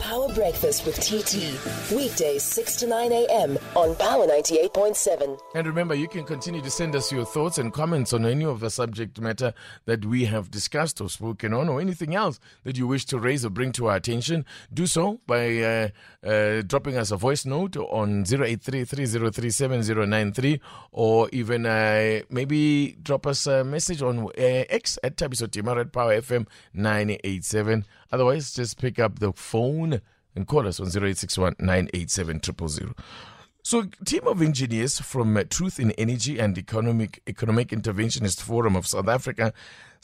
Power Breakfast with TT. Weekdays 6 to 9 a.m. on Power 98.7. And remember, you can continue to send us your thoughts and comments on any of the subject matter that we have discussed or spoken on, or anything else that you wish to raise or bring to our attention. Do so by uh, uh, dropping us a voice note on 083 or even uh, maybe drop us a message on uh, X at ThabisoTema at Power FM 987. Otherwise, just pick up the phone and call us on 0861 987 000. So, team of engineers from uh, Truth in Energy and Economic Economic Interventionist Forum of South Africa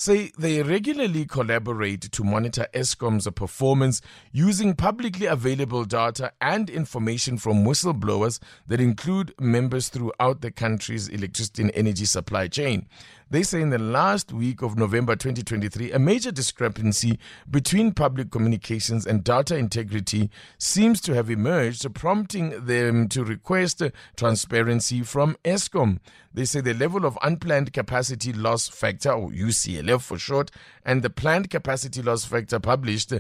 say they regularly collaborate to monitor Eskom's performance using publicly available data and information from whistleblowers that include members throughout the country's electricity and energy supply chain. They say in the last week of November 2023, a major discrepancy between public communications and data integrity seems to have emerged, prompting them to request transparency from Eskom. They say the level of unplanned capacity loss factor, or UCLF for short, and the planned capacity loss factor published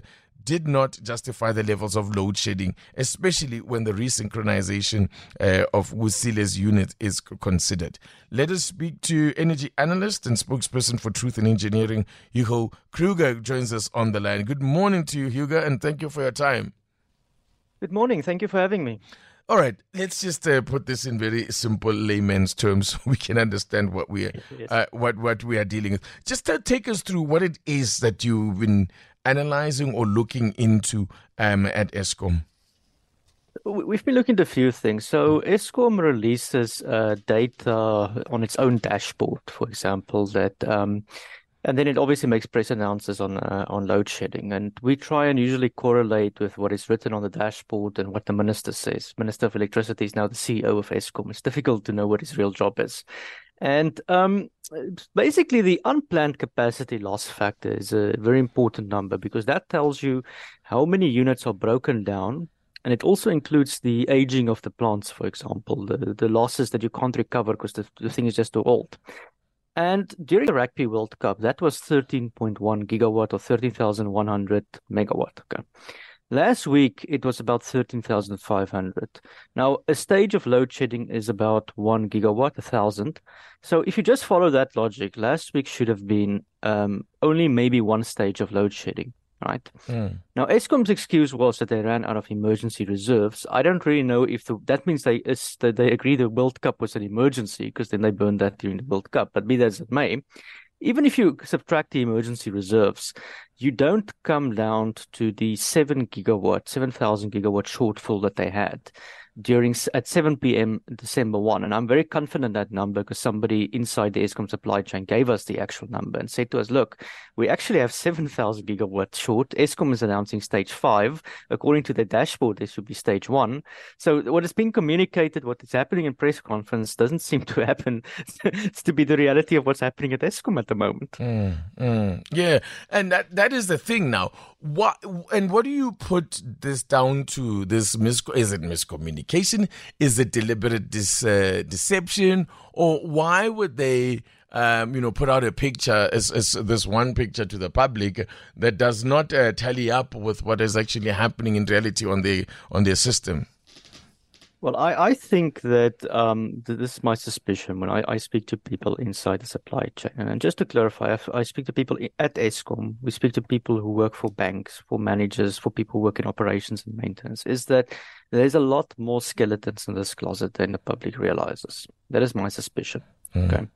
did not justify the levels of load shedding, especially when the resynchronization uh, of Kusile's unit is considered. Let us speak to energy analyst and spokesperson for Truth in Engineering, Hugo Kruger, joins us on the line. Good morning to you, Hugo, and thank you for your time. Good morning. Thank you for having me. All right, let's just uh, put this in very simple layman's terms so we can understand what we are, yes. uh, what what we are dealing with. Just uh, take us through what it is that you've been analyzing or looking into um, at Eskom. We've been looking at a few things. So Eskom releases uh, data on its own dashboard, for example, that um, and then it obviously makes press announcements on uh, on load shedding, and we try and usually correlate with what is written on the dashboard and what the minister says. Minister of Electricity is now the CEO of Eskom. It's difficult to know what his real job is, and um, basically the unplanned capacity loss factor is a very important number because that tells you how many units are broken down and it also includes the aging of the plants, for example, the, the losses that you can't recover because the, the thing is just too old. And during the Rugby World Cup, that was 13.1 gigawatt or 13,100 megawatt. Okay. Last week, it was about 13,500. Now, a stage of load shedding is about one gigawatt, a thousand. So if you just follow that logic, last week should have been um, only maybe one stage of load shedding right? Mm. Now, Eskom's excuse was that they ran out of emergency reserves. I don't really know if the, that means they is, that they agree the World Cup was an emergency because then they burned that during the World Cup. But be that as it may, even if you subtract the emergency reserves, you don't come down to the seven gigawatt, seven thousand gigawatt shortfall that they had during at 7 p.m. December 1. And I'm very confident that number because somebody inside the Eskom supply chain gave us the actual number and said to us, look, we actually have 7,000 gigawatts short. Eskom is announcing stage five. According to the dashboard, this should be stage one. So what has been communicated, what is happening in press conference doesn't seem to happen. it's to be the reality of what's happening at Eskom at the moment. Mm, mm. Yeah. And that, that is the thing now. What, and what do you put this down to? This mis- is it miscommunication? Is it deliberate dis, uh, deception? Or why would they, um, you know, put out a picture as, as, this one picture to the public that does not uh, tally up with what is actually happening in reality on the on their system? Well, I, I think that um, this is my suspicion when I, I speak to people inside the supply chain. And just to clarify, I, I speak to people at Eskom, we speak to people who work for banks, for managers, for people who work in operations and maintenance, is that there's a lot more skeletons in this closet than the public realizes. That is my suspicion. Mm. Okay.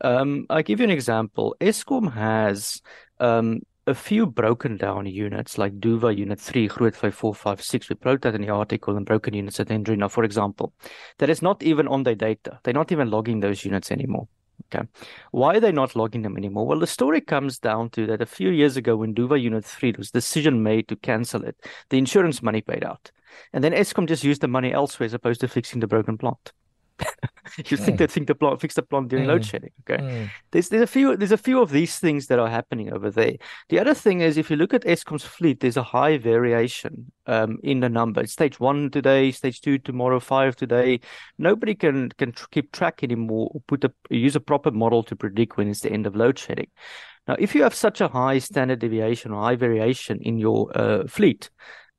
Um, I give you an example. Eskom has um, a few broken down units like Duvha Unit 3, Groot 5456. We wrote that in the article and broken units at Hendrina, for example. That is not even on their data. They're not even logging those units anymore. Okay. Why are they not logging them anymore? Well, the story comes down to that a few years ago when Duvha Unit 3 was decision made to cancel it, the insurance money paid out. And then Eskom just used the money elsewhere as opposed to fixing the broken plant. you think they think the plant fix the plant during load shedding. Okay, there's there's a few there's a few of these things that are happening over there. The other thing is if you look at Eskom's fleet, there's a high variation um, in the number. stage one today, stage two tomorrow, five today. Nobody can can tr- keep track anymore or put a use a proper model to predict when it's the end of load shedding. Now, if you have such a high standard deviation or high variation in your uh, fleet,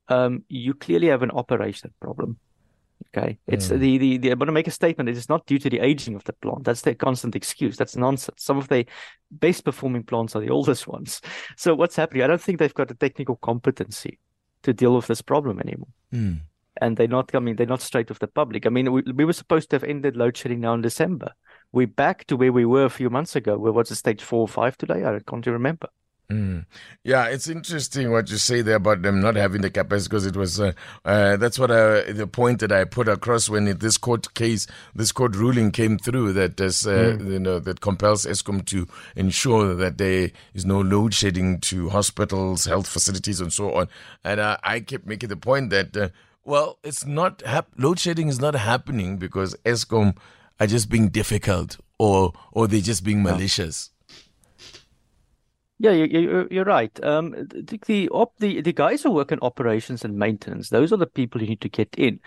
um, you clearly have an operation problem. Okay, it's mm. the, the the I want to make a statement. It is not due to the aging of the plant. That's their constant excuse. That's nonsense. Some of the best performing plants are the oldest ones. So what's happening? I don't think they've got the technical competency to deal with this problem anymore. Mm. And they're not coming. They're not straight with the public. I mean, we, we were supposed to have ended load shedding now in December. We're back to where we were a few months ago. Where what's the stage four or five today? I can't remember. Mm. Yeah, it's interesting what you say there about them not having the capacity because it was uh, uh, that's what I, the point that I put across when it, this court case, this court ruling came through that does, uh, mm. you know that compels Eskom to ensure that there is no load shedding to hospitals, health facilities, and so on. And uh, I kept making the point that uh, well, it's not hap- load shedding is not happening because Eskom are just being difficult or or they're just being malicious. Yeah, you're, you're right. Um, the the, op, the the guys who work in operations and maintenance, those are the people you need to get in.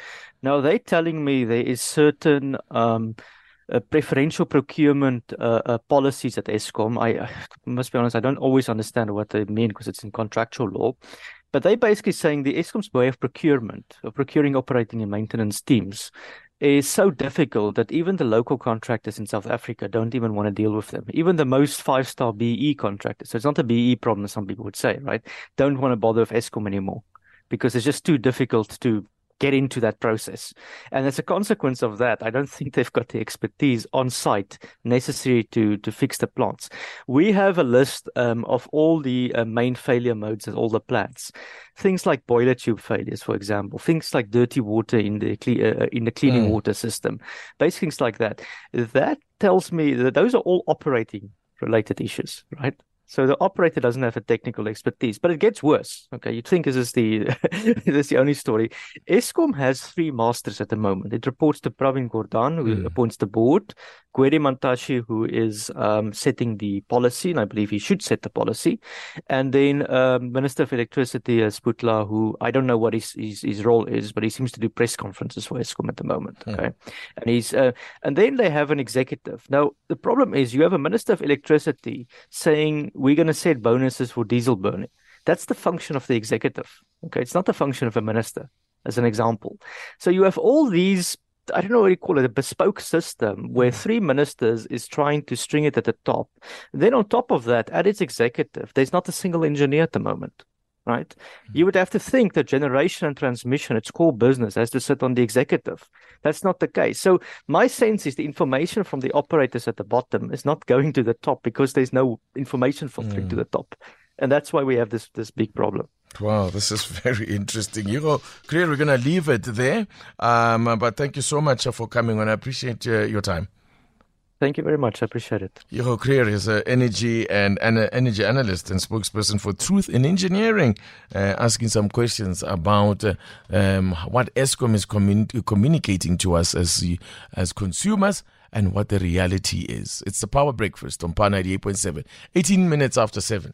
Now they're telling me there is certain um, uh, preferential procurement uh, uh, policies at Eskom. I, I, must be honest, I don't always understand what they mean because it's in contractual law. But they're basically saying the Eskom's way of procurement, of procuring, operating, and maintenance teams, is so difficult that even the local contractors in South Africa don't even want to deal with them. Even the most five star BE contractors, so it's not a BE problem, some people would say, right? Don't want to bother with Eskom anymore because it's just too difficult to get into that process. And as a consequence of that, I don't think they've got the expertise on site necessary to to fix the plants. We have a list um, of all the uh, main failure modes at all the plants. Things like boiler tube failures, for example, things like dirty water in the cle- uh, uh in the cleaning mm. water system, basic things like that. That tells me that those are all operating related issues, right? So the operator doesn't have a technical expertise, but it gets worse. Okay, you'd think this is the this is the only story. Eskom has three masters at the moment. It reports to Pravin Gordhan, who mm. appoints the board, Gwede Mantashe, who is um, setting the policy, and I believe he should set the policy, and then um, Minister of Electricity uh, Sputla, who I don't know what his, his, his role is, but he seems to do press conferences for Eskom at the moment. Hmm. Okay, mm. and he's uh, and then they have an executive. Now the problem is you have a Minister of Electricity saying we're going to set bonuses for diesel burning. That's the function of the executive. Okay, it's not the function of a minister, as an example. So you have all these. I don't know what you call it, a bespoke system where mm-hmm. three ministers is trying to string it at the top. Then on top of that, at its executive, there's not a single engineer at the moment right? You would have to think that generation and transmission, its core business, has to sit on the executive. That's not the case. So my sense is the information from the operators at the bottom is not going to the top because there's no information filtering mm. to the top, and that's why we have this this big problem. Wow, this is very interesting. Hugo Kruger, we're going to leave it there. Um, but thank you so much for coming on. I appreciate uh, your time. Thank you very much. I appreciate it. Hugo Kruger is an energy and an energy analyst and spokesperson for Truth in Engineering, uh, asking some questions about uh, um, what Eskom is commun- communicating to us as as consumers and what the reality is. It's the Power Breakfast on Power 98.7, 18 minutes after 7.